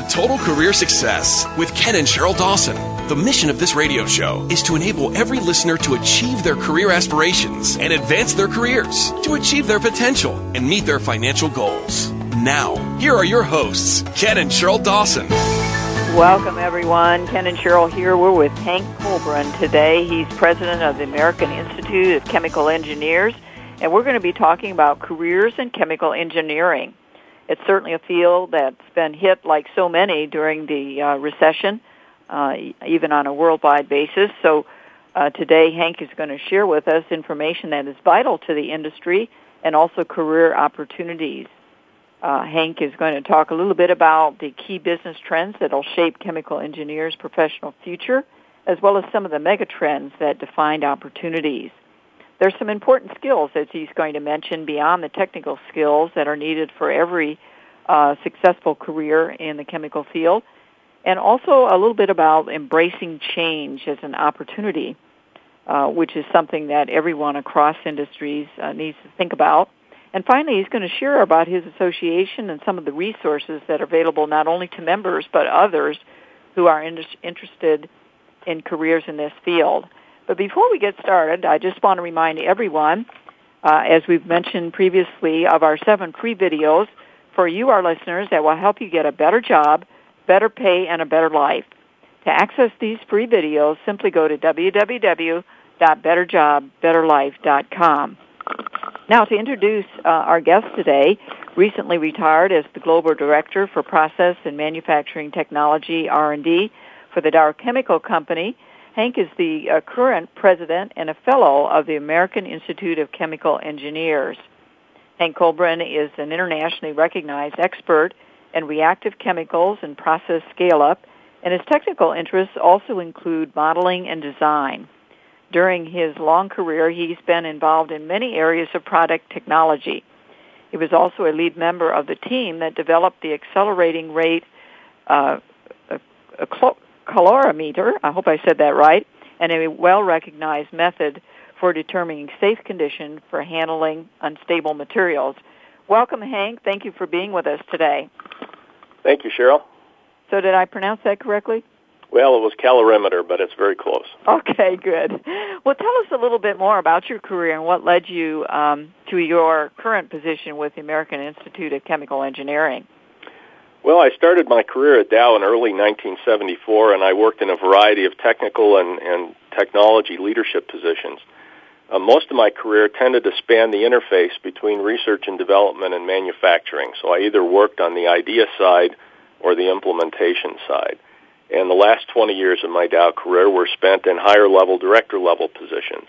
to Total Career Success with Ken and Sheryl Dawson. The mission of this radio show is to enable every listener to achieve their career aspirations and advance their careers, to achieve their potential and meet their financial goals. Now, here are your hosts, Ken and Sheryl Dawson. Welcome, everyone. Ken and Sheryl here. We're with Hank Kohlbrand today. He's president of the American Institute of Chemical Engineers, and we're going to be talking about careers in chemical engineering. It's certainly a field that's been hit like so many during the uh, recession, uh, even on a worldwide basis. So uh, today, Hank is going to share with us information that is vital to the industry and also career opportunities. Uh, Hank is going to talk a little bit about the key business trends that will shape chemical engineers' professional future, as well as some of the mega trends that define opportunities. There's some important skills that he's going to mention beyond the technical skills that are needed for every uh, successful career in the chemical field, and also a little bit about embracing change as an opportunity, uh, which is something that everyone across industries uh, needs to think about and finally, he's going to share about his association and some of the resources that are available not only to members but others who are in- interested in careers in this field. But before we get started, I just want to remind everyone, uh, as we've mentioned previously, of our seven free videos for you, our listeners, that will help you get a better job, better pay, and a better life. To access these free videos, simply go to www.betterjobbetterlife.com. Now, to introduce uh, our guest today, recently retired as the Global Director for Process and Manufacturing Technology R&D for the Dow Chemical Company, Hank is the uh, current president and a fellow of the American Institute of Chemical Engineers. Hank Kohlbrand is an internationally recognized expert in reactive chemicals and process scale-up, and his technical interests also include modeling and design. During his long career, he's been involved in many areas of product technology. He was also a lead member of the team that developed the accelerating rate uh, calorimeter, I hope I said that right, and a well-recognized method for determining safe condition for handling unstable materials. Welcome, Hank. Thank you for being with us today. Thank you, Sheryl. So did I pronounce that correctly? Well, it was calorimeter, but it's very close. Okay, good. Well, tell us a little bit more about your career and what led you um, to your current position with the American Institute of Chemical Engineering. Well, I started my career at Dow in early 1974, and I worked in a variety of technical and, and technology leadership positions. Uh, most of my career tended to span the interface between research and development and manufacturing. So I either worked on the idea side or the implementation side and the last 20 years of my Dow career were spent in higher level director level positions.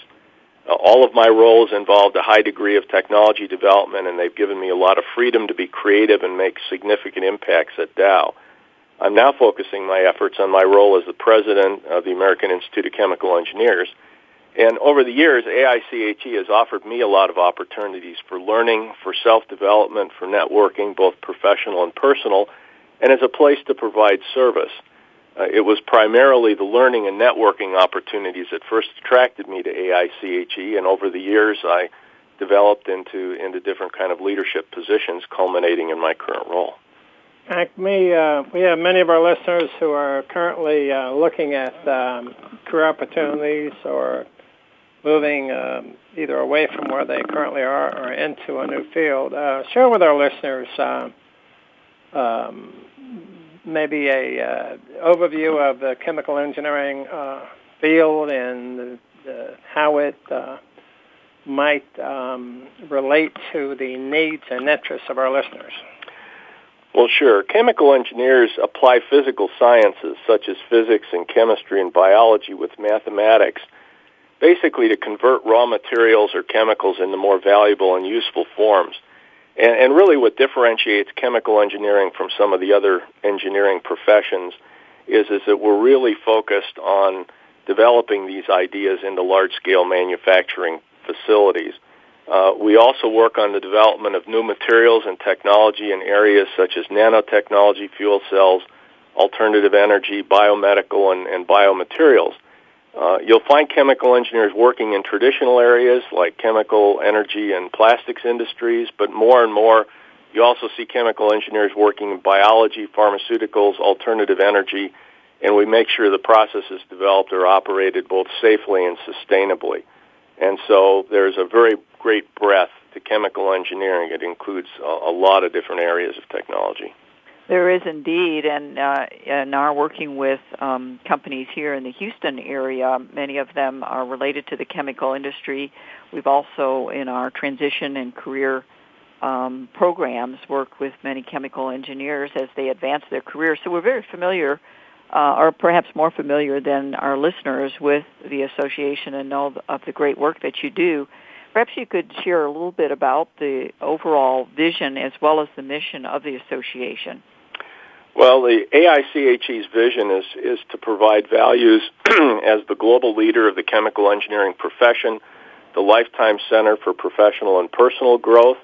All of my roles involved a high degree of technology development, and they've given me a lot of freedom to be creative and make significant impacts at Dow. I'm now focusing my efforts on my role as the president of the American Institute of Chemical Engineers. And over the years, AICHE has offered me a lot of opportunities for learning, for self-development, for networking, both professional and personal, and as a place to provide service. Uh, it was primarily the learning and networking opportunities that first attracted me to AICHE, and over the years I developed into into different kind of leadership positions, culminating in my current role. me, uh, we have many of our listeners who are currently uh, looking at um, career opportunities or moving um, either away from where they currently are or into a new field. Uh, share with our listeners uh, um, maybe a uh, overview of the chemical engineering uh, field and the, how it uh, might um, relate to the needs and interests of our listeners. Well, sure. Chemical engineers apply physical sciences such as physics and chemistry and biology with mathematics, basically to convert raw materials or chemicals into more valuable and useful forms. And, and really what differentiates chemical engineering from some of the other engineering professions is, is that we're really focused on developing these ideas into large-scale manufacturing facilities. Uh, we also work on the development of new materials and technology in areas such as nanotechnology, fuel cells, alternative energy, biomedical, and, and biomaterials. Uh, you'll find chemical engineers working in traditional areas like chemical, energy, and plastics industries, but more and more You also see chemical engineers working in biology, pharmaceuticals, alternative energy, and we make sure the processes developed are operated both safely and sustainably. And so there's a very great breadth to chemical engineering. It includes a, a lot of different areas of technology. There is indeed, and uh, and are working with um, companies here in the Houston area. Many of them are related to the chemical industry. We've also, in our transition and career um, programs, worked with many chemical engineers as they advance their careers. So we're very familiar, uh, or perhaps more familiar than our listeners, with the association and know of the great work that you do. Perhaps you could share a little bit about the overall vision as well as the mission of the association. Well, the AICHE's vision is, is to provide values as the global leader of the chemical engineering profession, the lifetime center for professional and personal growth,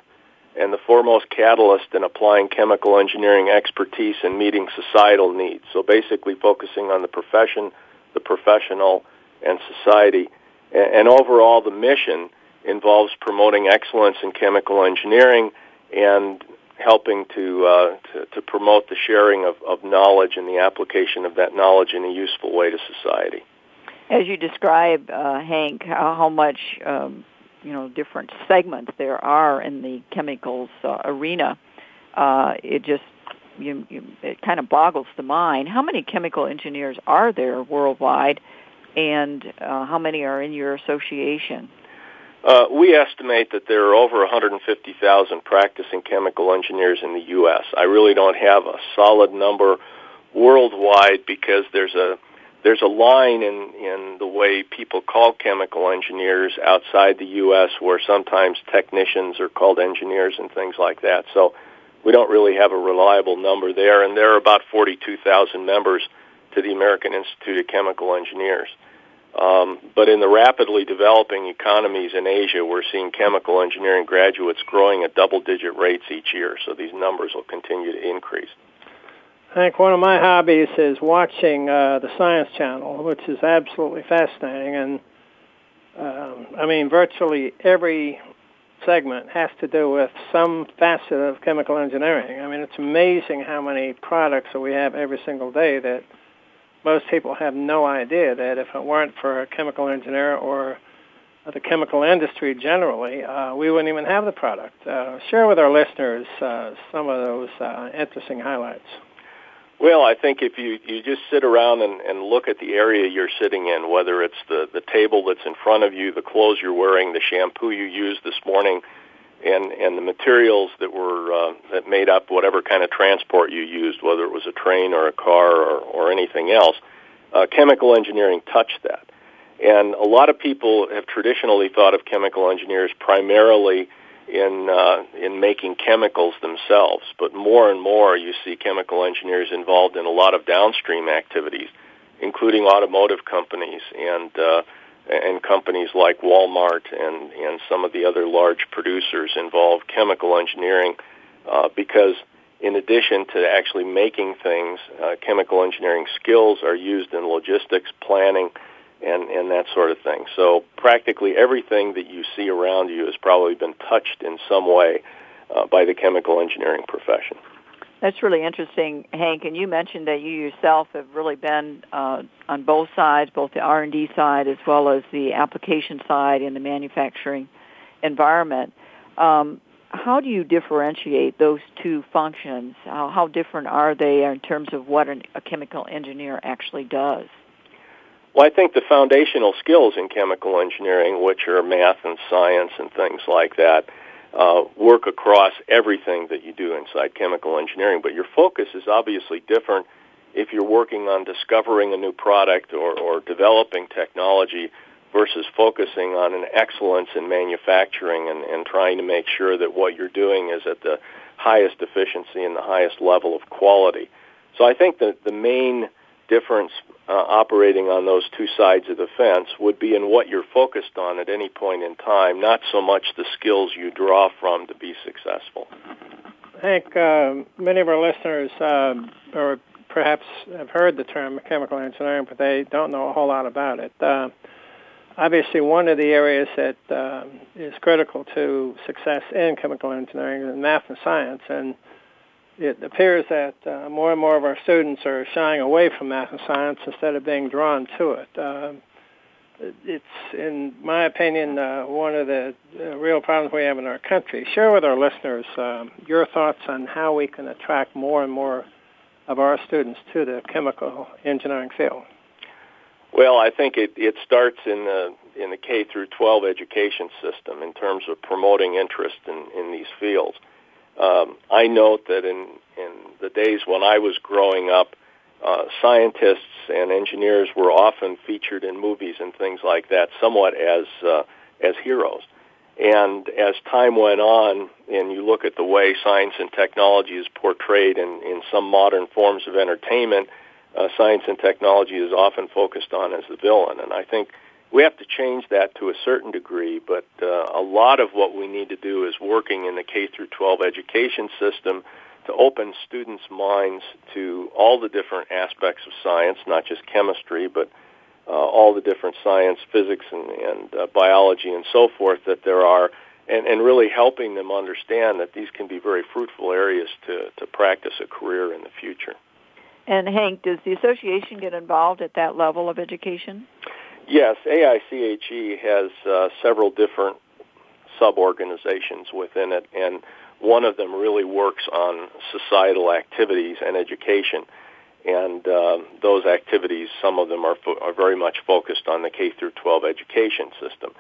and the foremost catalyst in applying chemical engineering expertise and meeting societal needs. So basically focusing on the profession, the professional, and society. And, and overall, the mission involves promoting excellence in chemical engineering and helping to, uh, to, to promote the sharing of, of knowledge and the application of that knowledge in a useful way to society. As you describe, uh, Hank, how, how much um, you know different segments there are in the chemicals uh, arena, uh, it just you, you, it kind of boggles the mind. How many chemical engineers are there worldwide, and uh, how many are in your association? Uh, we estimate that there are over 150,000 practicing chemical engineers in the U.S. I really don't have a solid number worldwide because there's a there's a line in in the way people call chemical engineers outside the U.S. where sometimes technicians are called engineers and things like that. So we don't really have a reliable number there, and there are about 42,000 members to the American Institute of Chemical Engineers. Um, but in the rapidly developing economies in Asia, we're seeing chemical engineering graduates growing at double-digit rates each year. So these numbers will continue to increase. I think one of my hobbies is watching uh, the Science Channel, which is absolutely fascinating. And um, I mean, virtually every segment has to do with some facet of chemical engineering. I mean, it's amazing how many products that we have every single day that most people have no idea that if it weren't for a chemical engineer or the chemical industry generally, uh, we wouldn't even have the product. Uh, share with our listeners uh, some of those uh, interesting highlights. Well, I think if you, you just sit around and, and look at the area you're sitting in, whether it's the, the table that's in front of you, the clothes you're wearing, the shampoo you used this morning, and and the materials that were uh, that made up whatever kind of transport you used, whether it was a train or a car or, or anything else, uh, chemical engineering touched that. And a lot of people have traditionally thought of chemical engineers primarily in uh, in making chemicals themselves, but more and more you see chemical engineers involved in a lot of downstream activities, including automotive companies and uh, and companies like Walmart and, and some of the other large producers involve chemical engineering uh, because in addition to actually making things, uh, chemical engineering skills are used in logistics, planning, and, and that sort of thing. So practically everything that you see around you has probably been touched in some way uh, by the chemical engineering profession. That's really interesting, Hank. And you mentioned that you yourself have really been uh, on both sides, both the R and D side as well as the application side in the manufacturing environment. Um, how do you differentiate those two functions? How, how different are they in terms of what an, a chemical engineer actually does? Well, I think the foundational skills in chemical engineering, which are math and science and things like that, uh, work across everything that you do inside chemical engineering. But your focus is obviously different if you're working on discovering a new product or, or developing technology versus focusing on an excellence in manufacturing and, and trying to make sure that what you're doing is at the highest efficiency and the highest level of quality. So I think that the main difference uh, operating on those two sides of the fence would be in what you're focused on at any point in time, not so much the skills you draw from to be successful. Hank, uh, many of our listeners, uh, or perhaps have heard the term chemical engineering, but they don't know a whole lot about it. Uh, obviously, one of the areas that um, is critical to success in chemical engineering is math and science, and it appears that uh, more and more of our students are shying away from math and science instead of being drawn to it. Uh, it's, in my opinion, uh, one of the uh, real problems we have in our country. Share with our listeners um, your thoughts on how we can attract more and more of our students to the chemical engineering field. Well, I think it, it starts in the in the K through 12 education system in terms of promoting interest in, in these fields. Um, I note that in in the days when I was growing up, uh, scientists and engineers were often featured in movies and things like that, somewhat as uh, as heroes. And as time went on, and you look at the way science and technology is portrayed in, in some modern forms of entertainment, uh, science and technology is often focused on as the villain. And I think we have to change that to a certain degree, but uh, a lot of what we need to do is working in the K through 12 education system to open students' minds to all the different aspects of science, not just chemistry, but uh, all the different science, physics, and, and uh, biology, and so forth that there are, and, and really helping them understand that these can be very fruitful areas to, to practice a career in the future. And Hank, does the association get involved at that level of education? Yes, AICHE has uh, several different sub-organizations within it, and one of them really works on societal activities and education. And uh, those activities, some of them are, fo- are very much focused on the K through 12 education system.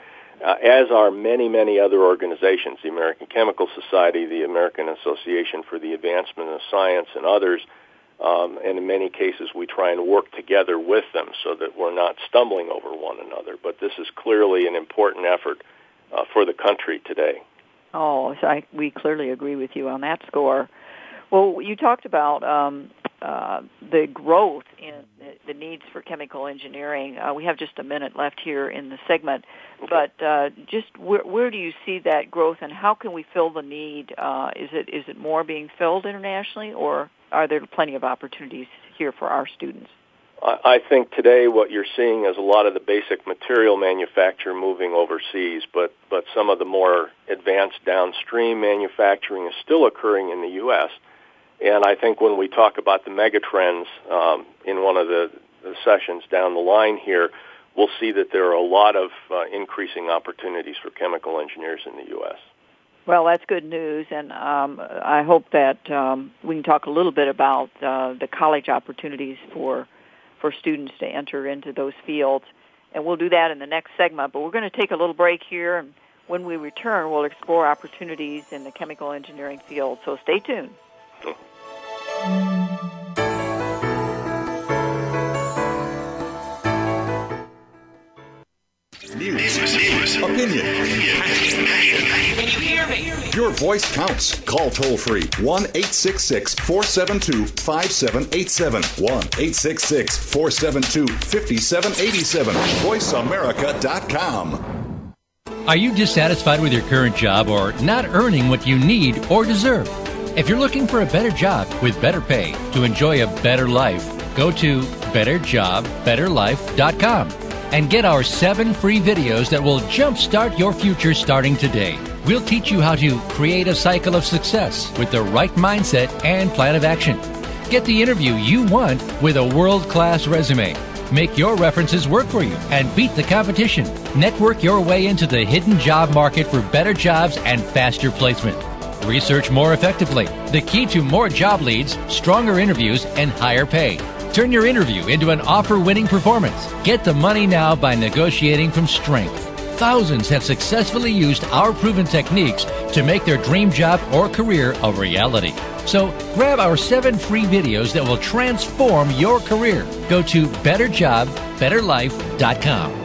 Uh, as are many, many other organizations, the American Chemical Society, the American Association for the Advancement of Science, and others. Um, and in many cases, we try and work together with them so that we're not stumbling over one another. But this is clearly an important effort uh, for the country today. Oh, so I, we clearly agree with you on that score. Well, you talked about um, uh, the growth in the, the needs for chemical engineering. Uh, we have just a minute left here in the segment, but uh, just where, where do you see that growth, and how can we fill the need? Uh, is it is it more being filled internationally, or are there plenty of opportunities here for our students? I think today what you're seeing is a lot of the basic material manufacture moving overseas, but but some of the more advanced downstream manufacturing is still occurring in the U.S. And I think when we talk about the megatrends um, in one of the, the sessions down the line here, we'll see that there are a lot of uh, increasing opportunities for chemical engineers in the U.S. Well, that's good news, and um, I hope that um, we can talk a little bit about uh, the college opportunities for for students to enter into those fields. And we'll do that in the next segment. But we're going to take a little break here, and when we return, we'll explore opportunities in the chemical engineering field. So stay tuned. News, news, opinion, me? Your voice counts. Call toll free 1 866 472 5787. 1 866 472 5787. VoiceAmerica.com. Are you dissatisfied with your current job or not earning what you need or deserve? If you're looking for a better job with better pay to enjoy a better life, go to betterjobbetterlife.com and get our seven free videos that will jumpstart your future starting today. We'll teach you how to create a cycle of success with the right mindset and plan of action. Get the interview you want with a world class resume. Make your references work for you and beat the competition. Network your way into the hidden job market for better jobs and faster placement. Research more effectively. The key to more job leads, stronger interviews, and higher pay. Turn your interview into an offer winning performance. Get the money now by negotiating from strength. Thousands have successfully used our proven techniques to make their dream job or career a reality. So grab our seven free videos that will transform your career. Go to betterjobbetterlife.com.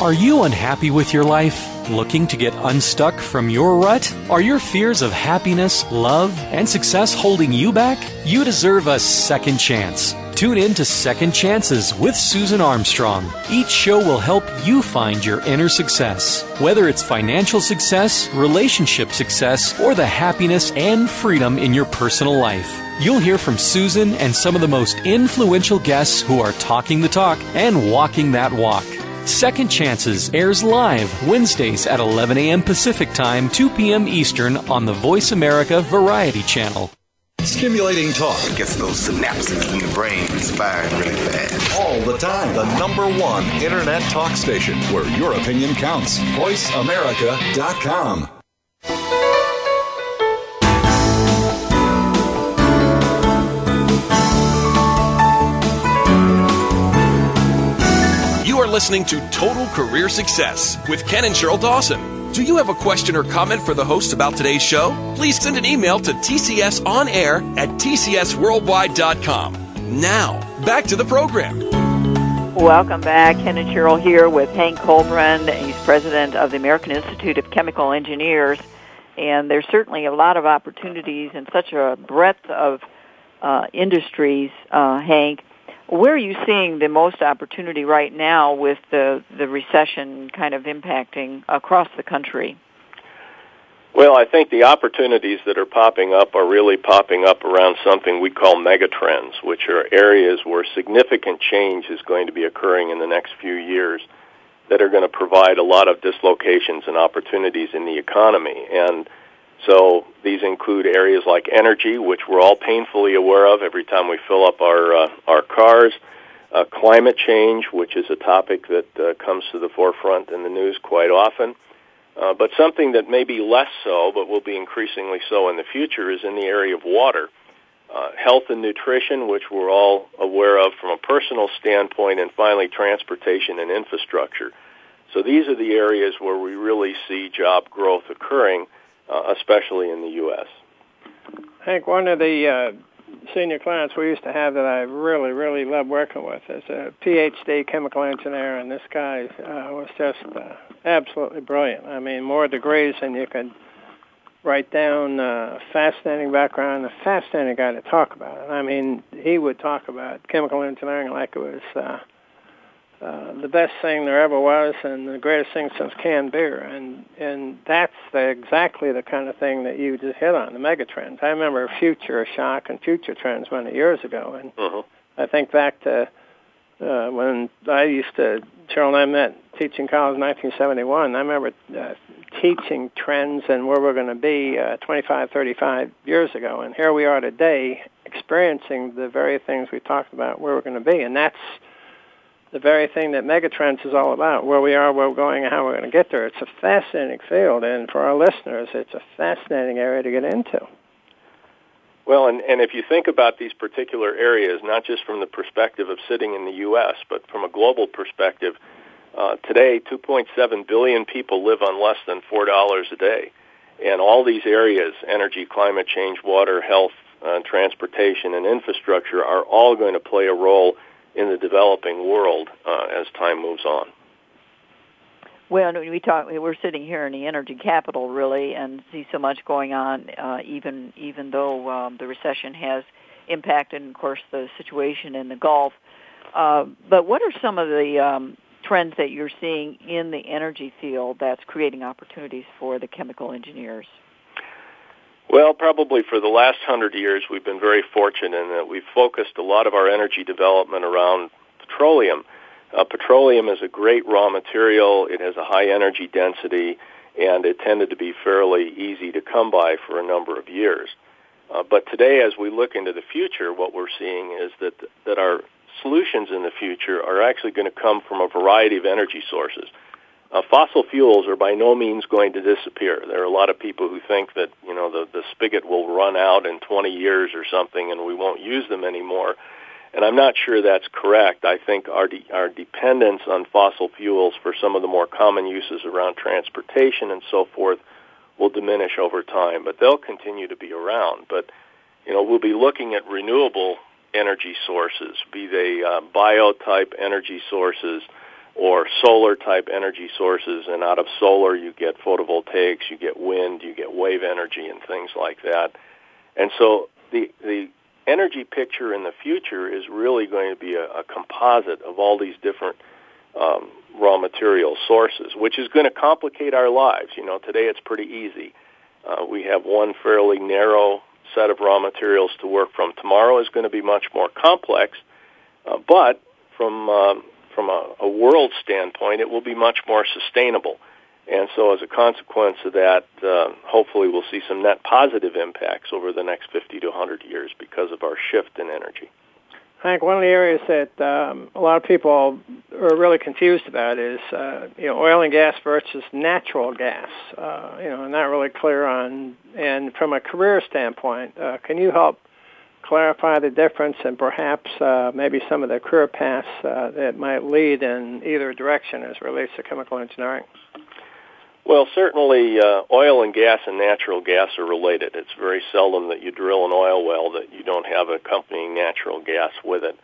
Are you unhappy with your life? Looking to get unstuck from your rut? Are your fears of happiness, love, and success holding you back? You deserve a second chance. Tune in to Second Chances with Susan Armstrong. Each show will help you find your inner success. Whether it's financial success, relationship success, or the happiness and freedom in your personal life. You'll hear from Susan and some of the most influential guests who are talking the talk and walking that walk. Second Chances airs live Wednesdays at 11 a.m. Pacific Time, 2 p.m. Eastern on the Voice America Variety Channel. Stimulating talk. It gets those synapses in the brain firing really fast. All the time. The number one internet talk station where your opinion counts. VoiceAmerica.com. listening to Total Career Success with Ken and Sheryl Dawson. Do you have a question or comment for the hosts about today's show? Please send an email to tcsonair at tcsworldwide.com. Now, back to the program. Welcome back. Ken and Sheryl here with Hank Kohlbrand. He's president of the American Institute of Chemical Engineers. And there's certainly a lot of opportunities and such a breadth of uh, industries, uh, Hank. Where are you seeing the most opportunity right now with the, the recession kind of impacting across the country? Well, I think the opportunities that are popping up are really popping up around something we call megatrends, which are areas where significant change is going to be occurring in the next few years that are going to provide a lot of dislocations and opportunities in the economy. And so these include areas like energy, which we're all painfully aware of every time we fill up our uh, our cars. Uh, climate change, which is a topic that uh, comes to the forefront in the news quite often. Uh, but something that may be less so, but will be increasingly so in the future, is in the area of water. Uh, health and nutrition, which we're all aware of from a personal standpoint, and finally transportation and infrastructure. So these are the areas where we really see job growth occurring uh, especially in the U.S. Hank, one of the uh, senior clients we used to have that I really, really love working with is a PhD chemical engineer, and this guy uh, was just uh, absolutely brilliant. I mean, more degrees than you could write down. Uh, fascinating background, a fascinating guy to talk about. And I mean, he would talk about chemical engineering like it was. Uh, uh, the best thing there ever was and the greatest thing since canned beer. And and that's the, exactly the kind of thing that you just hit on the mega trends i remember future shock and future trends many years ago. And uh-huh. i think back to uh, when i used to sheryl and i met teaching college in 1971 i remember uh, teaching trends and where we're going to be uh, 25 35 years ago. And here we are today experiencing the very things we talked about where we're going to be. And that's the very thing that Megatrends is all about, where we are, where we're going, and how we're going to get there. It's a fascinating field, and for our listeners, it's a fascinating area to get into. Well, and, and if you think about these particular areas, not just from the perspective of sitting in the U.S., but from a global perspective, uh, today 2.7 billion people live on less than $4 a day. And all these areas, energy, climate change, water, health, uh, transportation, and infrastructure, are all going to play a role in the developing world uh, as time moves on. Well, we talk. We're sitting here in the energy capital, really, and see so much going on. Uh, even even though um, the recession has impacted, of course, the situation in the Gulf. Uh, but what are some of the um, trends that you're seeing in the energy field that's creating opportunities for the chemical engineers? Well, probably for the last hundred years, we've been very fortunate in that we've focused a lot of our energy development around petroleum. Uh, petroleum is a great raw material. It has a high energy density, and it tended to be fairly easy to come by for a number of years. Uh, but today, as we look into the future, what we're seeing is that that our solutions in the future are actually going to come from a variety of energy sources. Uh, fossil fuels are by no means going to disappear. There are a lot of people who think that you know the the spigot will run out in 20 years or something, and we won't use them anymore. And I'm not sure that's correct. I think our de- our dependence on fossil fuels for some of the more common uses around transportation and so forth will diminish over time, but they'll continue to be around. But you know, we'll be looking at renewable energy sources, be they uh, bio type energy sources or solar type energy sources and out of solar you get photovoltaics, you get wind, you get wave energy and things like that. And so the the energy picture in the future is really going to be a, a composite of all these different um, raw material sources, which is going to complicate our lives. You know, today it's pretty easy. Uh, we have one fairly narrow set of raw materials to work from. Tomorrow is going to be much more complex, uh, but from um, from a, a world standpoint, it will be much more sustainable. And so, as a consequence of that, uh, hopefully, we'll see some net positive impacts over the next 50 to 100 years because of our shift in energy. Hank, one of the areas that um, a lot of people are really confused about is, uh, you know, oil and gas versus natural gas. Uh, you know, I'm not really clear on. And from a career standpoint, uh, can you help clarify the difference and perhaps uh, maybe some of the career paths uh, that might lead in either direction as relates to chemical engineering? Well, certainly uh, oil and gas and natural gas are related. It's very seldom that you drill an oil well that you don't have accompanying natural gas with it.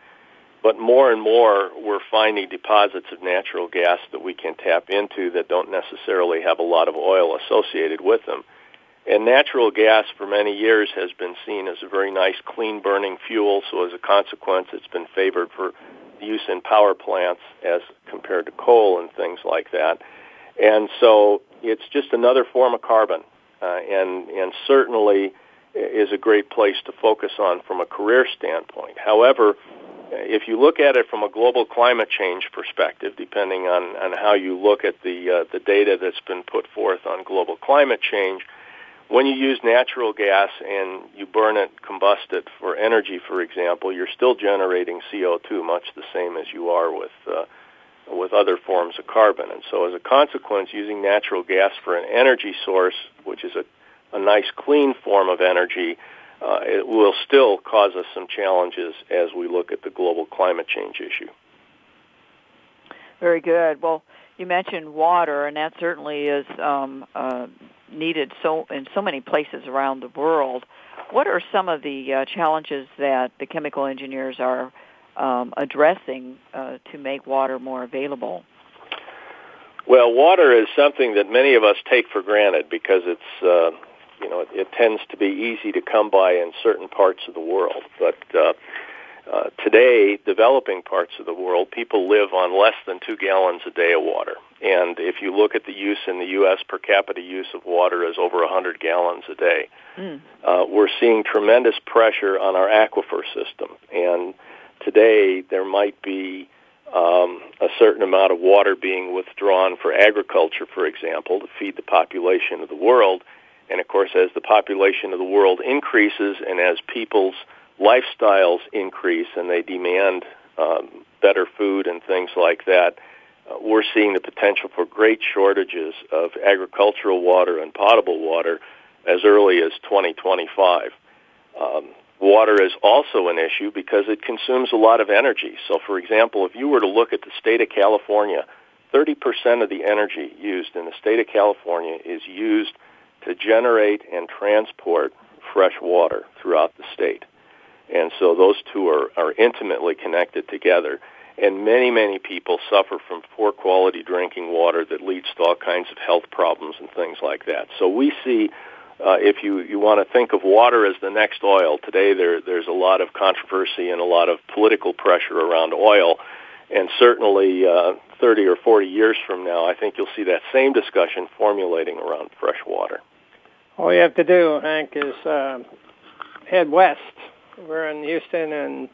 But more and more, we're finding deposits of natural gas that we can tap into that don't necessarily have a lot of oil associated with them. And natural gas for many years has been seen as a very nice clean burning fuel, so as a consequence it's been favored for use in power plants as compared to coal and things like that. And so it's just another form of carbon, uh, and and certainly is a great place to focus on from a career standpoint. However, if you look at it from a global climate change perspective, depending on, on how you look at the uh, the data that's been put forth on global climate change, when you use natural gas and you burn it, combust it for energy, for example, you're still generating CO2, much the same as you are with uh, with other forms of carbon. And so, as a consequence, using natural gas for an energy source, which is a, a nice, clean form of energy, uh, it will still cause us some challenges as we look at the global climate change issue. Very good. Well, you mentioned water, and that certainly is um, uh, needed so in so many places around the world. What are some of the uh, challenges that the chemical engineers are um, addressing uh, to make water more available? Well, water is something that many of us take for granted because it's uh, you know it, it tends to be easy to come by in certain parts of the world, but uh, uh, today, developing parts of the world, people live on less than two gallons a day of water. And if you look at the use in the U.S., per capita use of water is over 100 gallons a day. Mm. Uh, we're seeing tremendous pressure on our aquifer system. And today, there might be um, a certain amount of water being withdrawn for agriculture, for example, to feed the population of the world. And of course, as the population of the world increases and as people's lifestyles increase and they demand um, better food and things like that, uh, we're seeing the potential for great shortages of agricultural water and potable water as early as 2025. Um, water is also an issue because it consumes a lot of energy. So, for example, if you were to look at the state of California, 30% of the energy used in the state of California is used to generate and transport fresh water throughout the state. And so those two are, are intimately connected together. And many, many people suffer from poor quality drinking water that leads to all kinds of health problems and things like that. So we see, uh, if you, you want to think of water as the next oil, today there, there's a lot of controversy and a lot of political pressure around oil. And certainly uh, 30 or 40 years from now, I think you'll see that same discussion formulating around fresh water. All you have to do, Hank, is uh, head west we're in Houston, and it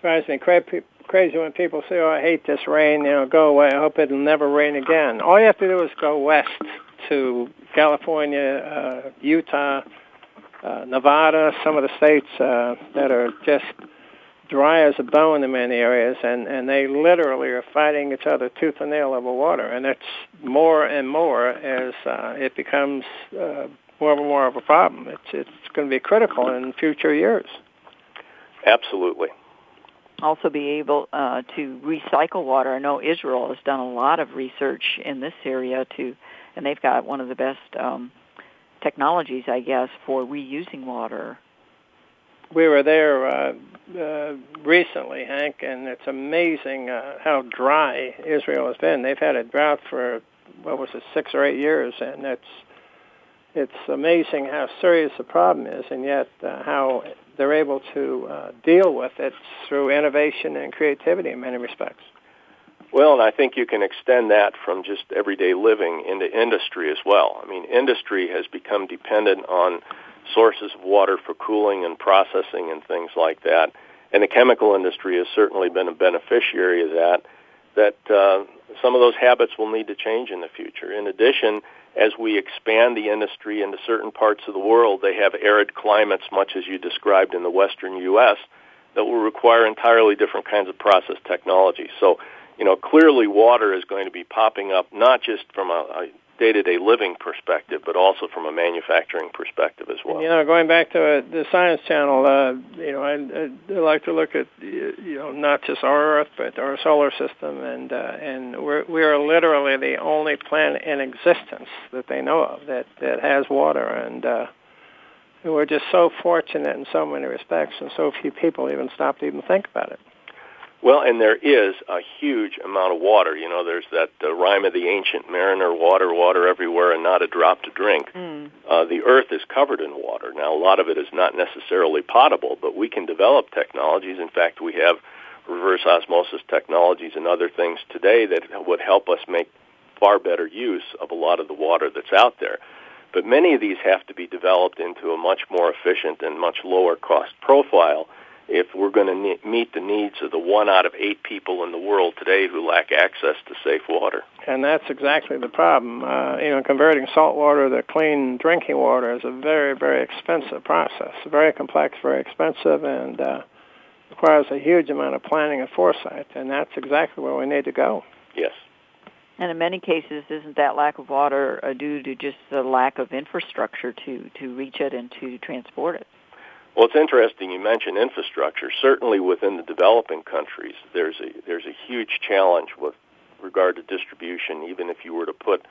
drives me crazy when people say, "Oh, I hate this rain. You know, go away. I hope it'll never rain again." All you have to do is go west to California, uh, Utah, uh, Nevada, some of the states uh, that are just dry as a bone in many areas, and and they literally are fighting each other tooth and nail over water, and it's more and more as uh, it becomes uh, more and more of a problem. It's it's going to be critical in future years. Absolutely. Also, be able uh, to recycle water. I know Israel has done a lot of research in this area to, and they've got one of the best um, technologies, I guess, for reusing water we were there uh, uh, recently, Hank, and it's amazing uh, how dry Israel has been. They've had a drought for what was it, six or eight years, and it's it's amazing how serious the problem is, and yet uh, how they're able to uh, deal with it through innovation and creativity in many respects. Well, and I think you can extend that from just everyday living into industry as well. I mean, industry has become dependent on sources of water for cooling and processing and things like that. And the chemical industry has certainly been a beneficiary of that. That uh, some of those habits will need to change in the future. In addition, as we expand the industry into certain parts of the world, they have arid climates, much as you described in the western U.S., that will require entirely different kinds of process technology. So, you know, clearly water is going to be popping up not just from a, a day-to-day living perspective, but also from a manufacturing perspective as well. And, you know, going back to uh, the Science Channel, uh, you know, I, I like to look at you know not just our Earth, but our solar system, and uh, and we're we are literally the only planet in existence that they know of that that has water, and uh, we're just so fortunate in so many respects, and so few people even stop to even think about it. Well, and there is a huge amount of water. You know, there's that uh, rhyme of the ancient mariner, water, water everywhere, and not a drop to drink. Mm. Uh, the earth is covered in water. Now, a lot of it is not necessarily potable, but we can develop technologies. In fact, we have reverse osmosis technologies and other things today that would help us make far better use of a lot of the water that's out there. But many of these have to be developed into a much more efficient and much lower cost profile if we're going to ne- meet the needs of the one out of eight people in the world today who lack access to safe water. And that's exactly the problem. Uh, you know, converting salt water to clean drinking water is a very, very expensive process. Very complex, very expensive, and uh, requires a huge amount of planning and foresight. And that's exactly where we need to go. Yes. And in many cases, isn't that lack of water uh, due to just the lack of infrastructure to, to reach it and to transport it? Well, it's interesting you mentioned infrastructure. Certainly within the developing countries, there's a there's a huge challenge with regard to distribution. Even if you were to put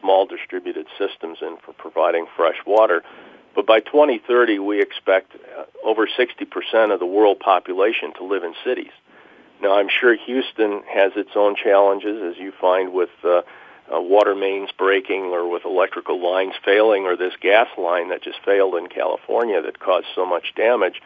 small distributed systems in for providing fresh water, but by 2030 we expect uh, over 60% of the world population to live in cities. Now, I'm sure Houston has its own challenges, as you find with uh, uh, water mains breaking or with electrical lines failing or this gas line that just failed in California that caused so much damage.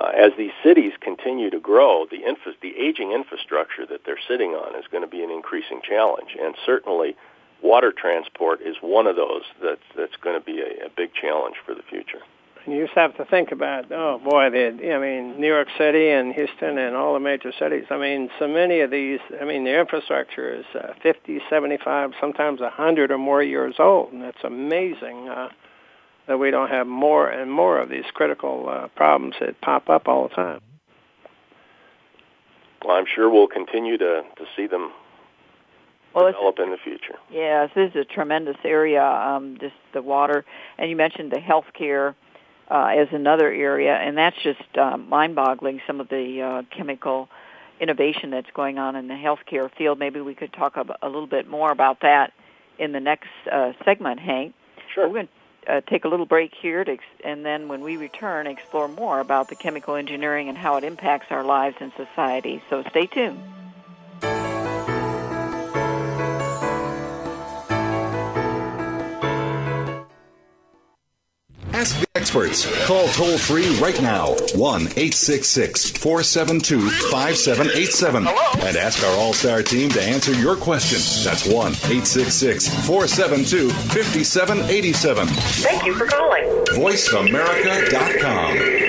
Uh, as these cities continue to grow, the, infra- the aging infrastructure that they're sitting on is going to be an increasing challenge. And certainly, water transport is one of those that's, that's going to be a, a big challenge for the future. And you just have to think about, oh boy, the, I mean, New York City and Houston and all the major cities. I mean, so many of these, I mean, the infrastructure is uh, 50, 75, sometimes 100 or more years old. And it's amazing uh, that we don't have more and more of these critical uh, problems that pop up all the time. Well, I'm sure we'll continue to, to see them well, develop in the future. Yes, this is a tremendous area, um, just the water. And you mentioned the healthcare uh, as another area, and that's just uh, mind-boggling. Some of the uh, chemical innovation that's going on in the healthcare field. Maybe we could talk a, a little bit more about that in the next uh, segment, Hank. Sure. We're going to uh, take a little break here, to ex- and then when we return, explore more about the chemical engineering and how it impacts our lives and society. So stay tuned. Experts. Call toll free right now 1 866 472 5787 and ask our All Star team to answer your question. That's 1 866 472 5787. Thank you for calling. VoiceAmerica.com.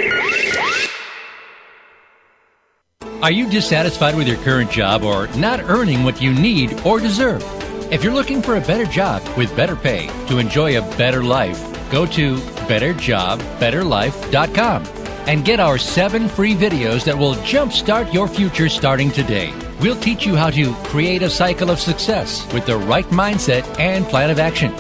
Are you dissatisfied with your current job or not earning what you need or deserve? If you're looking for a better job with better pay to enjoy a better life, go to betterjobbetterlife.com. and get our seven free videos that will jumpstart your future starting today. We'll teach you how to create a cycle of success with the right mindset and plan of action.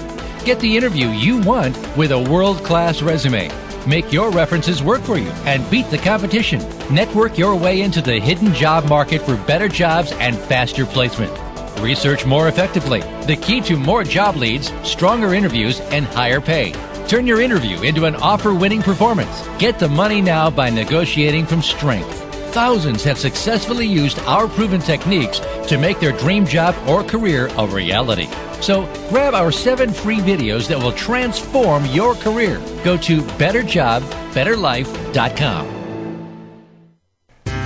Get the interview you want with a world class resume. Make your references work for you and beat the competition. Network your way into the hidden job market for better jobs and faster placement. Research more effectively. The key to more job leads, stronger interviews, and higher pay. Turn your interview into an offer winning performance. Get the money now by negotiating from strength. Thousands have successfully used our proven techniques to make their dream job or career a reality. So grab our seven free videos that will transform your career. Go to betterjobbetterlife.com.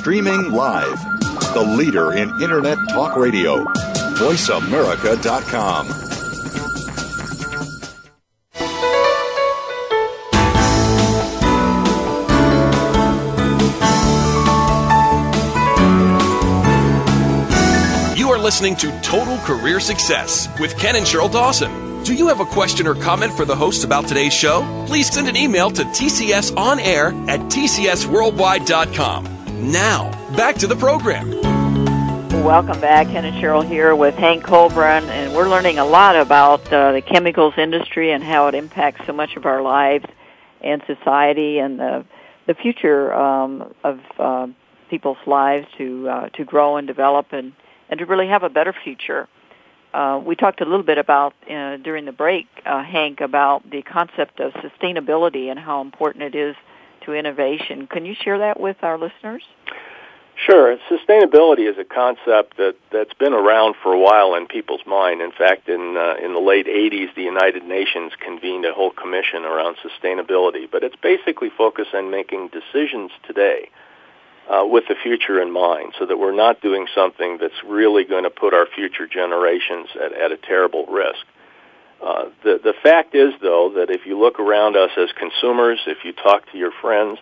Streaming live. The leader in Internet talk radio. VoiceAmerica.com. You are listening to Total Career Success with Ken and Sheryl Dawson. Do you have a question or comment for the hosts about today's show? Please send an email to tcsonair at tcsworldwide.com. Now, back to the program. Welcome back. Ken and Sheryl here with Hank Kohlbrand, and we're learning a lot about uh, the chemicals industry and how it impacts so much of our lives and society and the the future um, of uh, people's lives to uh, to grow and develop and and to really have a better future. Uh, we talked a little bit about uh, during the break, uh, Hank, about the concept of sustainability and how important it is to innovation. Can you share that with our listeners? Sure. Sustainability is a concept that, that's been around for a while in people's mind. In fact, in, uh, in the late 80s, the United Nations convened a whole commission around sustainability. But it's basically focused on making decisions today uh, with the future in mind so that we're not doing something that's really going to put our future generations at, at a terrible risk. Uh, the, the fact is, though, that if you look around us as consumers, if you talk to your friends,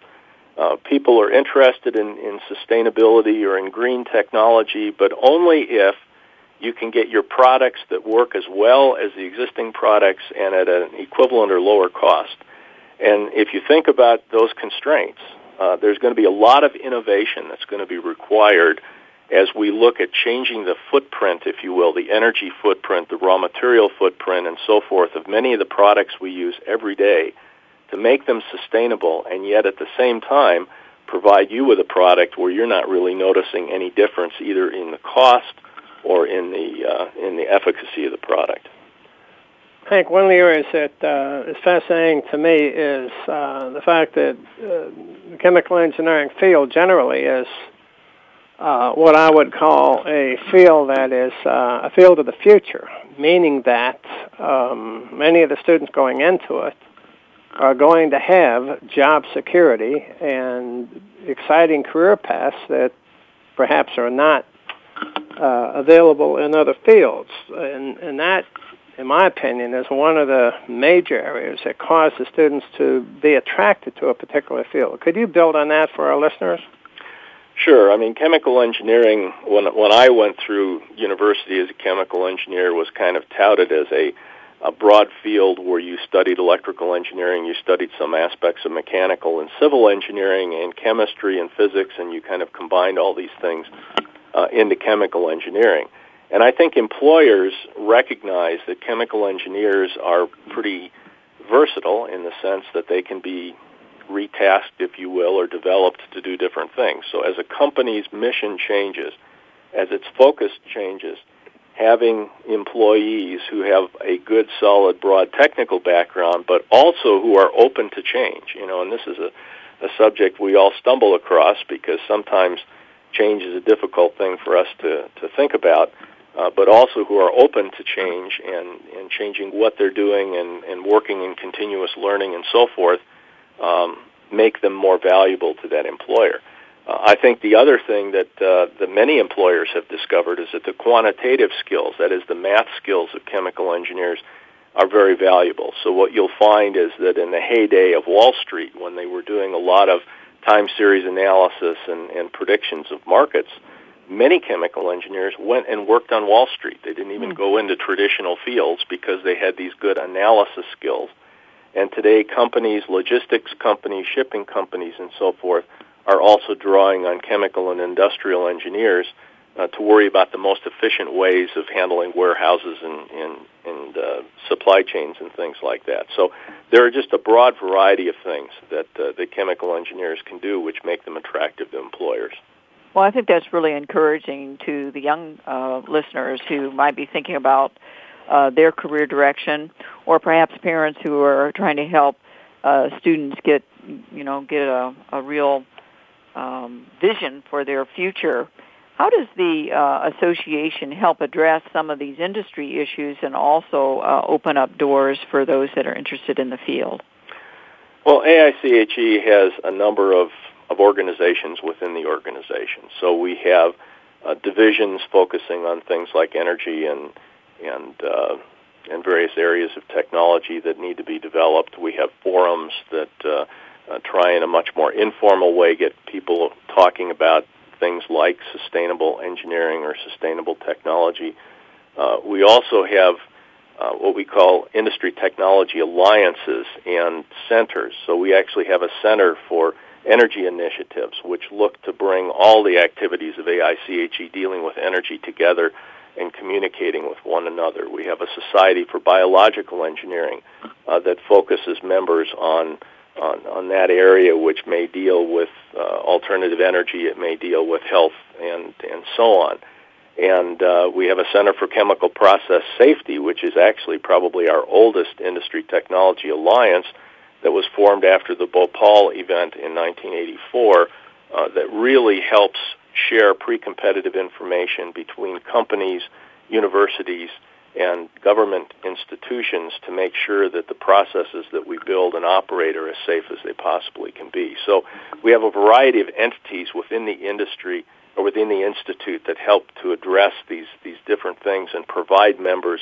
uh, people are interested in, in sustainability or in green technology, but only if you can get your products that work as well as the existing products and at an equivalent or lower cost. And if you think about those constraints, uh, there's going to be a lot of innovation that's going to be required as we look at changing the footprint, if you will, the energy footprint, the raw material footprint, and so forth of many of the products we use every day to make them sustainable and yet at the same time provide you with a product where you're not really noticing any difference either in the cost or in the uh, in the efficacy of the product. Hank, one of the areas that uh, is fascinating to me is uh, the fact that uh, the chemical engineering field generally is uh, what I would call a field that is uh, a field of the future, meaning that um, many of the students going into it are going to have job security and exciting career paths that perhaps are not uh, available in other fields. And, and that in my opinion, is one of the major areas that causes students to be attracted to a particular field. Could you build on that for our listeners? Sure. I mean, chemical engineering, when, when I went through university as a chemical engineer, was kind of touted as a, a broad field where you studied electrical engineering, you studied some aspects of mechanical and civil engineering and chemistry and physics, and you kind of combined all these things uh, into chemical engineering. And I think employers recognize that chemical engineers are pretty versatile in the sense that they can be retasked, if you will, or developed to do different things. So as a company's mission changes, as its focus changes, having employees who have a good, solid, broad technical background, but also who are open to change. You know, and this is a, a subject we all stumble across because sometimes change is a difficult thing for us to, to think about, uh, but also who are open to change and, and changing what they're doing and, and working in continuous learning and so forth um, make them more valuable to that employer. Uh, I think the other thing that uh, that many employers have discovered is that the quantitative skills, that is the math skills of chemical engineers, are very valuable. So what you'll find is that in the heyday of Wall Street, when they were doing a lot of time series analysis and, and predictions of markets, many chemical engineers went and worked on Wall Street. They didn't even mm. go into traditional fields because they had these good analysis skills. And today, companies, logistics companies, shipping companies, and so forth are also drawing on chemical and industrial engineers uh, to worry about the most efficient ways of handling warehouses and, and, and uh, supply chains and things like that. So there are just a broad variety of things that uh, the chemical engineers can do which make them attractive to employers. Well, I think that's really encouraging to the young uh, listeners who might be thinking about uh, their career direction, or perhaps parents who are trying to help uh, students get, you know, get a, a real um, vision for their future. How does the uh, association help address some of these industry issues and also uh, open up doors for those that are interested in the field? Well, AICHE has a number of, of organizations within the organization. So we have uh, divisions focusing on things like energy and and uh, and various areas of technology that need to be developed. We have forums that uh, uh, try in a much more informal way get people talking about things like sustainable engineering or sustainable technology. Uh, we also have uh, what we call industry technology alliances and centers. So we actually have a center for energy initiatives, which look to bring all the activities of AICHE dealing with energy together and communicating with one another. We have a society for biological engineering uh, that focuses members on on, on that area, which may deal with uh, alternative energy, it may deal with health, and and so on. And uh, we have a Center for Chemical Process Safety, which is actually probably our oldest industry technology alliance that was formed after the Bhopal event in 1984 uh, that really helps share pre-competitive information between companies, universities, and government institutions to make sure that the processes that we build and operate are as safe as they possibly can be. So we have a variety of entities within the industry or within the institute that help to address these these different things and provide members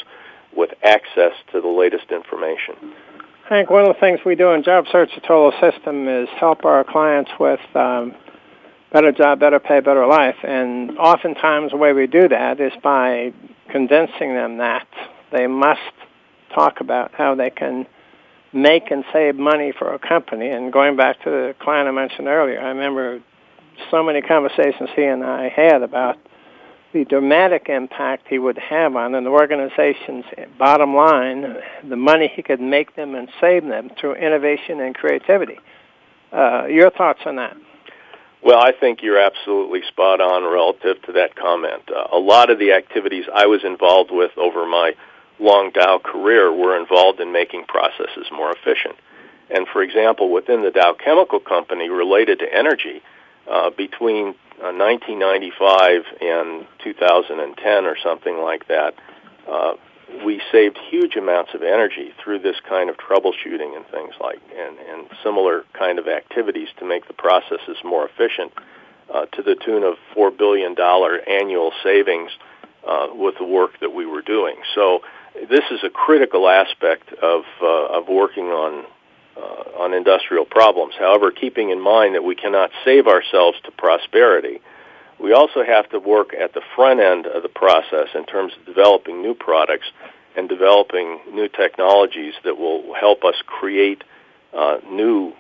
with access to the latest information. Hank, one of the things we do in Job Search Total System is help our clients with um, better job, better pay, better life. And oftentimes the way we do that is by convincing them that they must talk about how they can make and save money for a company. And going back to the client I mentioned earlier, I remember so many conversations he and I had about the dramatic impact he would have on an organization's bottom line, the money he could make them and save them through innovation and creativity. Uh, your thoughts on that? Well, I think you're absolutely spot on relative to that comment. Uh, a lot of the activities I was involved with over my long Dow career were involved in making processes more efficient. And for example, within the Dow Chemical Company related to energy, uh, between uh, 1995 and 2010 or something like that, uh, we saved huge amounts of energy through this kind of troubleshooting and things like and, and similar kind of activities to make the processes more efficient uh, to the tune of four billion dollar annual savings uh, with the work that we were doing. So this is a critical aspect of uh, of working on uh, on industrial problems. However, keeping in mind that we cannot save ourselves to prosperity we also have to work at the front end of the process in terms of developing new products and developing new technologies that will help us create uh, new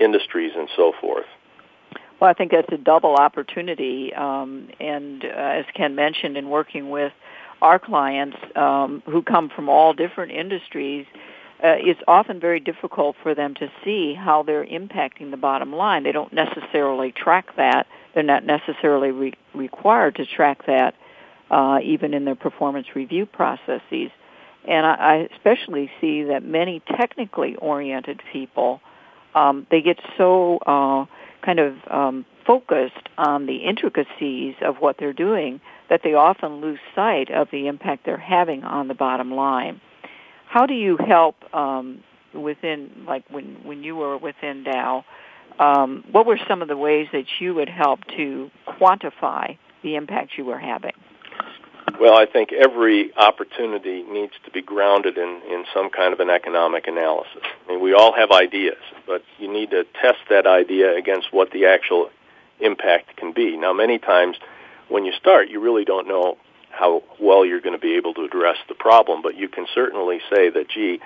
industries and so forth. Well, I think that's a double opportunity. Um, and uh, as Ken mentioned, in working with our clients um, who come from all different industries, uh, it's often very difficult for them to see how they're impacting the bottom line. They don't necessarily track that. They're not necessarily re- required to track that, uh, even in their performance review processes. And I, I especially see that many technically oriented people, um, they get so uh, kind of um, focused on the intricacies of what they're doing that they often lose sight of the impact they're having on the bottom line. How do you help um, within, like when when you were within Dow? Um, what were some of the ways that you would help to quantify the impact you were having? Well, I think every opportunity needs to be grounded in, in some kind of an economic analysis. I mean, we all have ideas, but you need to test that idea against what the actual impact can be. Now, many times when you start, you really don't know how well you're going to be able to address the problem, but you can certainly say that, gee,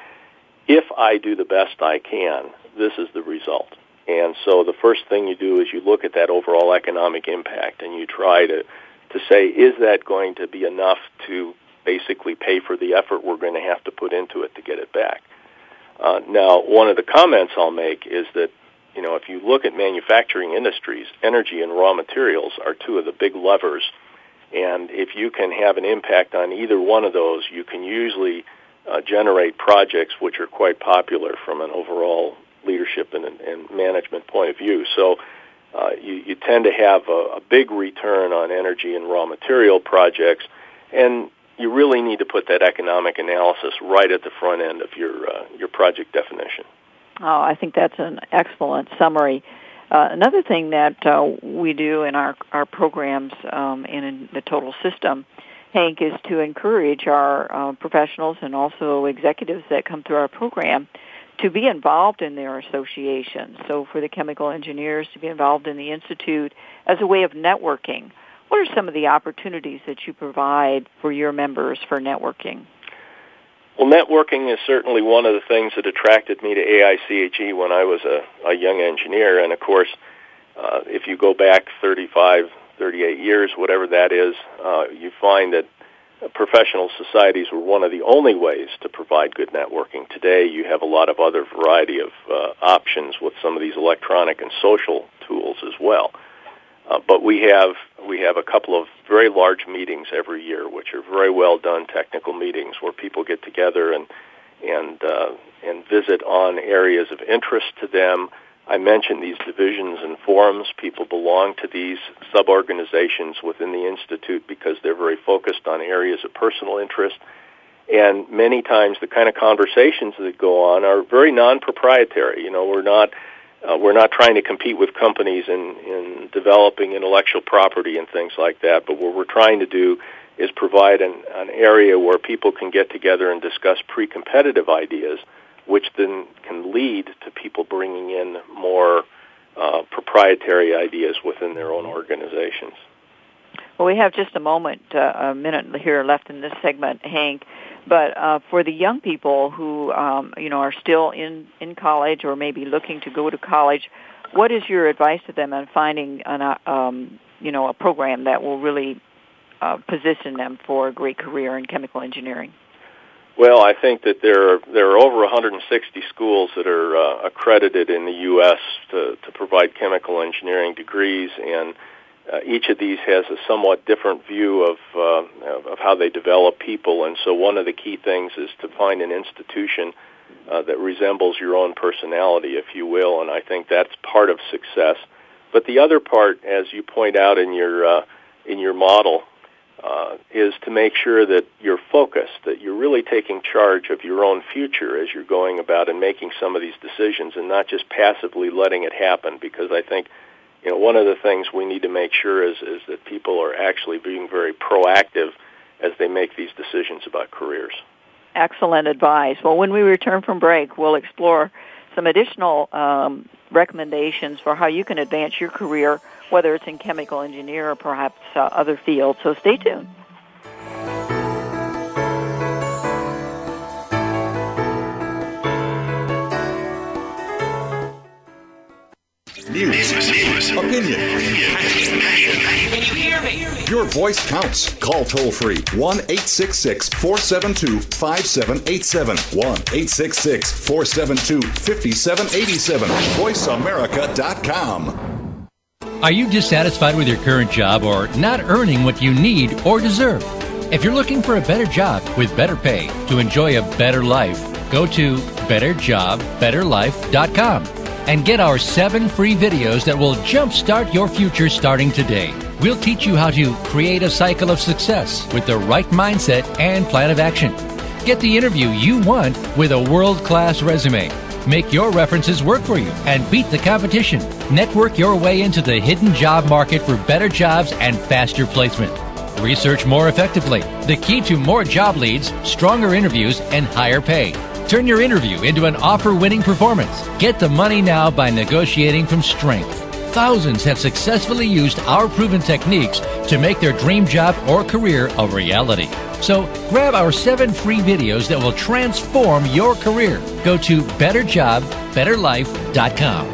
if I do the best I can, this is the result. And so the first thing you do is you look at that overall economic impact and you try to, to say, is that going to be enough to basically pay for the effort we're going to have to put into it to get it back? Uh, now, one of the comments I'll make is that you know, if you look at manufacturing industries, energy and raw materials are two of the big levers. And if you can have an impact on either one of those, you can usually uh, generate projects which are quite popular from an overall leadership and, and management point of view. So uh, you, you tend to have a, a big return on energy and raw material projects, and you really need to put that economic analysis right at the front end of your uh, your project definition. Oh, I think that's an excellent summary. Uh, another thing that uh, we do in our our programs um, and in the total system, Hank, is to encourage our uh, professionals and also executives that come through our program to be involved in their association. So for the chemical engineers to be involved in the institute as a way of networking. What are some of the opportunities that you provide for your members for networking? Well, networking is certainly one of the things that attracted me to AICHE when I was a, a young engineer. And of course, uh, if you go back 35, 38 years, whatever that is, uh, you find that professional societies were one of the only ways to provide good networking. Today, you have a lot of other variety of uh, options with some of these electronic and social tools as well. Uh, but we have we have a couple of very large meetings every year, which are very well done technical meetings where people get together and and uh, and visit on areas of interest to them. I mentioned these divisions and forums. People belong to these sub-organizations within the institute because they're very focused on areas of personal interest. And many times, the kind of conversations that go on are very non-proprietary. You know, we're not uh, we're not trying to compete with companies in, in developing intellectual property and things like that, but what we're trying to do is provide an, an area where people can get together and discuss pre-competitive ideas, which then can lead to people bringing in more uh, proprietary ideas within their own organizations. Well, we have just a moment, uh, a minute here left in this segment, Hank. But uh, for the young people who um, you know are still in in college or maybe looking to go to college, what is your advice to them on finding an uh, um, you know a program that will really uh, position them for a great career in chemical engineering? Well, I think that there are there are over 160 schools that are uh, accredited in the U.S. to to provide chemical engineering degrees and uh, each of these has a somewhat different view of, uh, of how they develop people, and so one of the key things is to find an institution uh, that resembles your own personality, if you will, and I think that's part of success. But the other part, as you point out in your uh, in your model, uh, is to make sure that you're focused, that you're really taking charge of your own future as you're going about and making some of these decisions, and not just passively letting it happen. Because I think you know, one of the things we need to make sure is is that people are actually being very proactive as they make these decisions about careers. Excellent advice. Well, when we return from break, we'll explore some additional um, recommendations for how you can advance your career, whether it's in chemical engineer or perhaps uh, other fields. So stay tuned. News, opinion, Your voice counts. Call toll free 1 866 472 5787. 1 866 472 5787. VoiceAmerica.com. Are you dissatisfied with your current job or not earning what you need or deserve? If you're looking for a better job with better pay to enjoy a better life, go to betterjobbetterlife.com and get our seven free videos that will jumpstart your future starting today. We'll teach you how to create a cycle of success with the right mindset and plan of action. Get the interview you want with a world class resume. Make your references work for you and beat the competition. Network your way into the hidden job market for better jobs and faster placement. Research more effectively. The key to more job leads, stronger interviews, and higher pay. Turn your interview into an offer winning performance. Get the money now by negotiating from strength. Thousands have successfully used our proven techniques to make their dream job or career a reality. So grab our seven free videos that will transform your career. Go to betterjobbetterlife.com.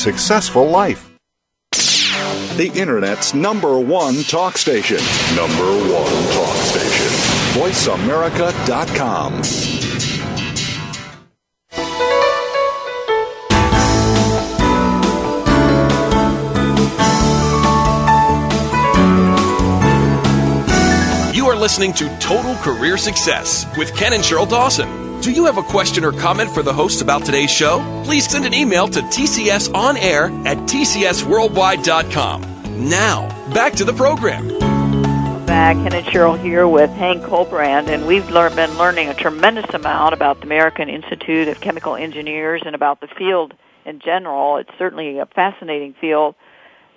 successful life. The Internet's number one talk station. Number one talk station. VoiceAmerica.com. You are listening to Total Career Success with Ken and Sheryl Dawson. Do you have a question or comment for the hosts about today's show? Please send an email to tcsonair at tcsworldwide.com. Now, back to the program. Back, Ken and Sheryl here with Hank Kohlbrand, and we've learned, been learning a tremendous amount about the American Institute of Chemical Engineers and about the field in general. It's certainly a fascinating field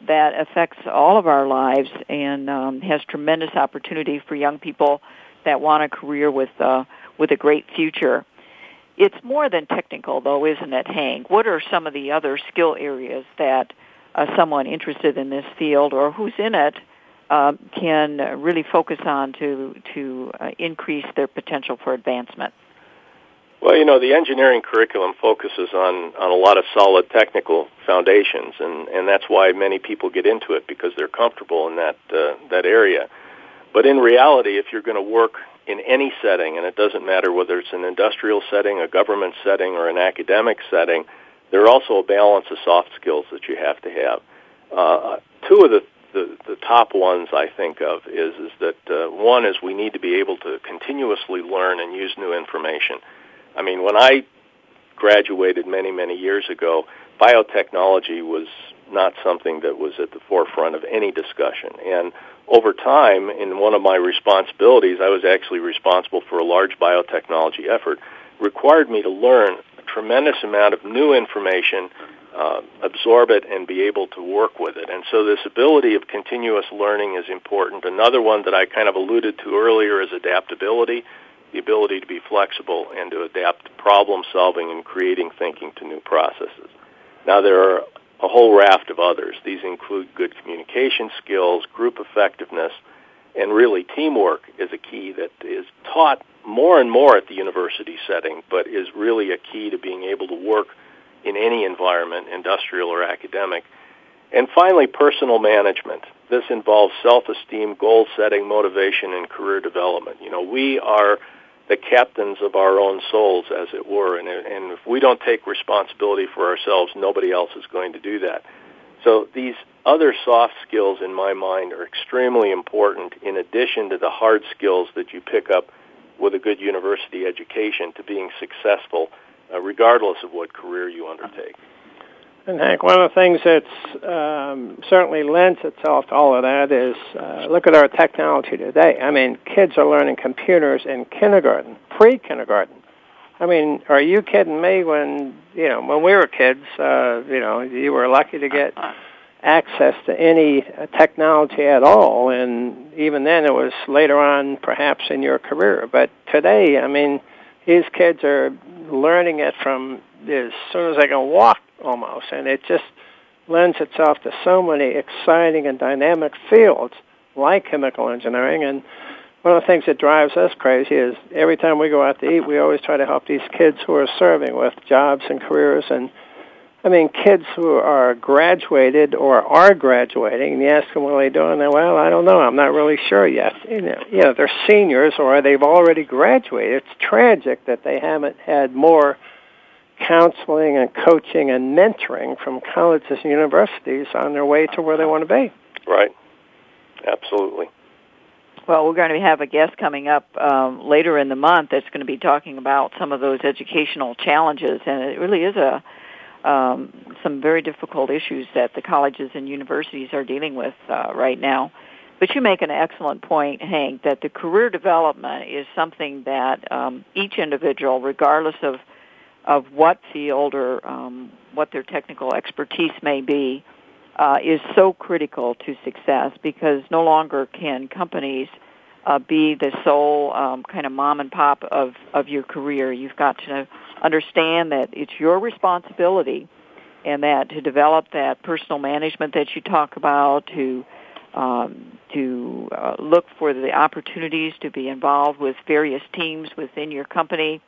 that affects all of our lives and um, has tremendous opportunity for young people that want a career with uh, with a great future. It's more than technical, though, isn't it, Hank? What are some of the other skill areas that uh, someone interested in this field or who's in it uh, can really focus on to to uh, increase their potential for advancement? Well, you know, the engineering curriculum focuses on, on a lot of solid technical foundations, and, and that's why many people get into it because they're comfortable in that uh, that area. But in reality, if you're going to work in any setting, and it doesn't matter whether it's an industrial setting, a government setting, or an academic setting, there are also a balance of soft skills that you have to have. Uh, two of the, the, the top ones I think of is is that uh, one is we need to be able to continuously learn and use new information. I mean, when I graduated many, many years ago, biotechnology was not something that was at the forefront of any discussion. And over time, in one of my responsibilities, I was actually responsible for a large biotechnology effort, required me to learn a tremendous amount of new information, uh, absorb it, and be able to work with it. And so this ability of continuous learning is important. Another one that I kind of alluded to earlier is adaptability the ability to be flexible and to adapt problem solving and creating thinking to new processes. Now there are a whole raft of others. These include good communication skills, group effectiveness, and really teamwork is a key that is taught more and more at the university setting, but is really a key to being able to work in any environment, industrial or academic. And finally, personal management. This involves self-esteem, goal setting, motivation, and career development. You know, we are the captains of our own souls, as it were. And, and if we don't take responsibility for ourselves, nobody else is going to do that. So these other soft skills in my mind are extremely important in addition to the hard skills that you pick up with a good university education to being successful uh, regardless of what career you undertake. And Hank, one of the things that's um, certainly lends itself to all of that is uh, look at our technology today. I mean, kids are learning computers in kindergarten, pre-kindergarten. I mean, are you kidding me? When you know, when we were kids, uh, you know, you were lucky to get access to any technology at all, and even then, it was later on, perhaps in your career. But today, I mean, these kids are learning it from as soon as they can walk almost, and it just lends itself to so many exciting and dynamic fields like chemical engineering. And one of the things that drives us crazy is every time we go out to eat, we always try to help these kids who are serving with jobs and careers. And I mean, kids who are graduated or are graduating, and you ask them what are they doing, and well, I don't know, I'm not really sure yet. You know, you know, they're seniors or they've already graduated. It's tragic that they haven't had more counseling and coaching and mentoring from colleges and universities on their way to where they want to be. Right. Absolutely. Well, we're going to have a guest coming up um, later in the month that's going to be talking about some of those educational challenges, and it really is a um, some very difficult issues that the colleges and universities are dealing with uh, right now. But you make an excellent point, Hank, that the career development is something that um, each individual, regardless of of what field or um, what their technical expertise may be uh, is so critical to success because no longer can companies uh, be the sole um, kind of mom and pop of, of your career. You've got to understand that it's your responsibility and that to develop that personal management that you talk about, to um, to uh, look for the opportunities to be involved with various teams within your company,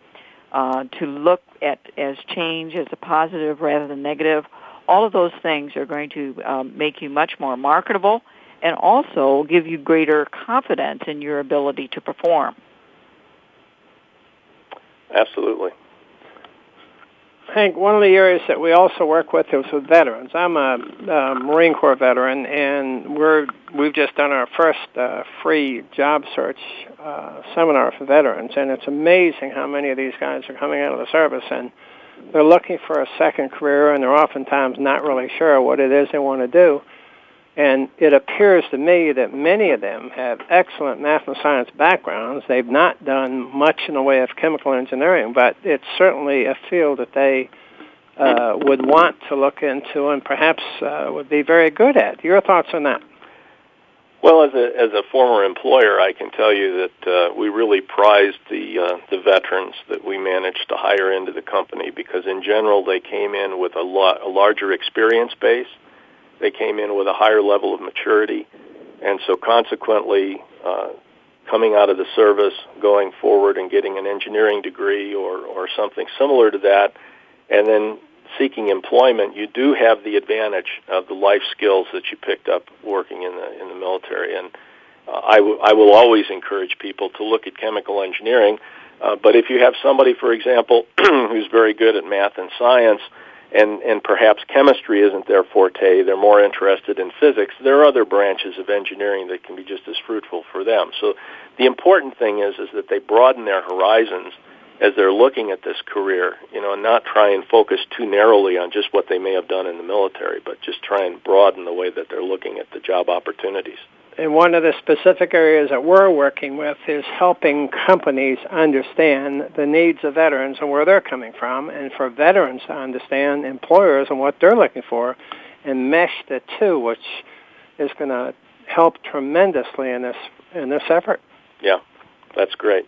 uh, to look at as change as a positive rather than negative. All of those things are going to um, make you much more marketable and also give you greater confidence in your ability to perform. Absolutely. Hank, one of the areas that we also work with is with veterans. I'm a, a Marine Corps veteran, and we're we've just done our first uh, free job search uh, seminar for veterans, and it's amazing how many of these guys are coming out of the service and they're looking for a second career, and they're oftentimes not really sure what it is they want to do. And it appears to me that many of them have excellent math and science backgrounds. They've not done much in the way of chemical engineering, but it's certainly a field that they uh, would want to look into and perhaps uh, would be very good at. Your thoughts on that? Well, as a as a former employer, I can tell you that uh, we really prized the uh, the veterans that we managed to hire into the company because, in general, they came in with a, lot, a larger experience base they came in with a higher level of maturity, and so consequently, uh, coming out of the service, going forward and getting an engineering degree or or something similar to that, and then seeking employment, you do have the advantage of the life skills that you picked up working in the in the military. And uh, I, w- I will always encourage people to look at chemical engineering. Uh, but if you have somebody, for example, who's very good at math and science, and and perhaps chemistry isn't their forte they're more interested in physics there are other branches of engineering that can be just as fruitful for them. So the important thing is is that they broaden their horizons as they're looking at this career you know and not try and focus too narrowly on just what they may have done in the military but just try and broaden the way that they're looking at the job opportunities and one of the specific areas that we're working with is helping companies understand the needs of veterans and where they're coming from, and for veterans to understand employers and what they're looking for, and mesh the two, which is going to help tremendously in this in this effort. Yeah, that's great.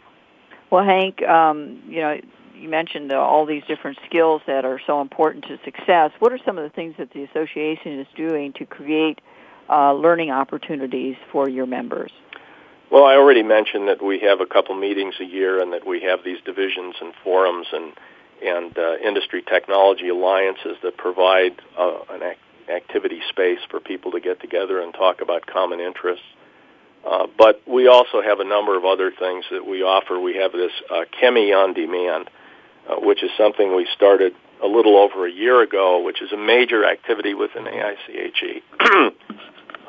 Well, Hank, um, you know, you mentioned uh, all these different skills that are so important to success. What are some of the things that the association is doing to create uh, learning opportunities for your members? Well, I already mentioned that we have a couple meetings a year, and that we have these divisions and forums and and uh, industry technology alliances that provide uh, an ac- activity space for people to get together and talk about common interests. Uh, but we also have a number of other things that we offer. We have this uh, Chemi on Demand, uh, which is something we started a little over a year ago, which is a major activity within AICHE.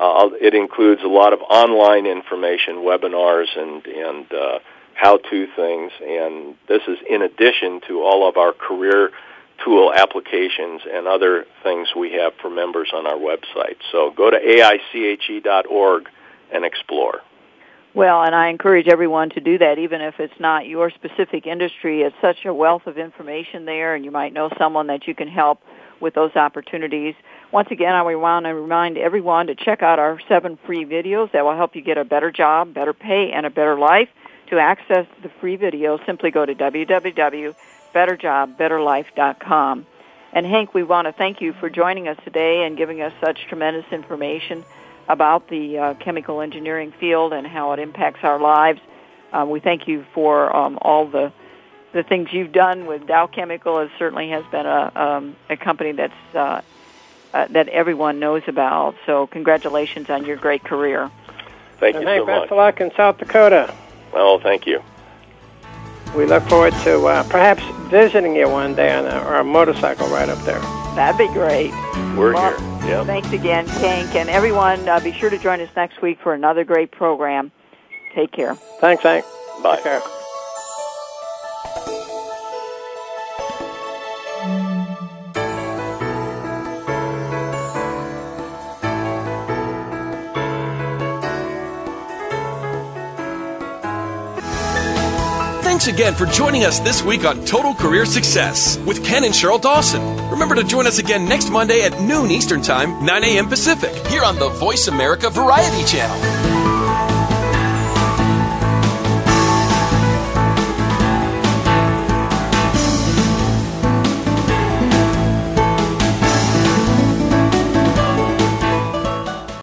uh, it includes a lot of online information, webinars, and and uh, how-to things, and this is in addition to all of our career tool applications and other things we have for members on our website. So go to aiche.org and explore. Well, and I encourage everyone to do that, even if it's not your specific industry. It's such a wealth of information there, and you might know someone that you can help with those opportunities. Once again, I want to remind everyone to check out our seven free videos that will help you get a better job, better pay, and a better life. To access the free videos, simply go to www.betterjobbetterlife.com. And Hank, we want to thank you for joining us today and giving us such tremendous information about the uh, chemical engineering field and how it impacts our lives. Uh, we thank you for um, all the the things you've done with Dow Chemical. It certainly has been a um, a company that's uh, uh, that everyone knows about. So congratulations on your great career. Thank and you hey, so best much. of luck in South Dakota. Well, thank you. We look forward to uh, perhaps visiting you one day on a, or a motorcycle ride up there. That'd be great. We're Well, here. Yep. Thanks again, Hank, and everyone. Uh, be sure to join us next week for another great program. Take care. Thanks, Hank. Bye. Thanks again for joining us this week on Total Career Success with Ken and Sheryl Dawson. Remember to join us again next Monday at noon Eastern Time, 9 a.m. Pacific, here on the Voice America Variety Channel.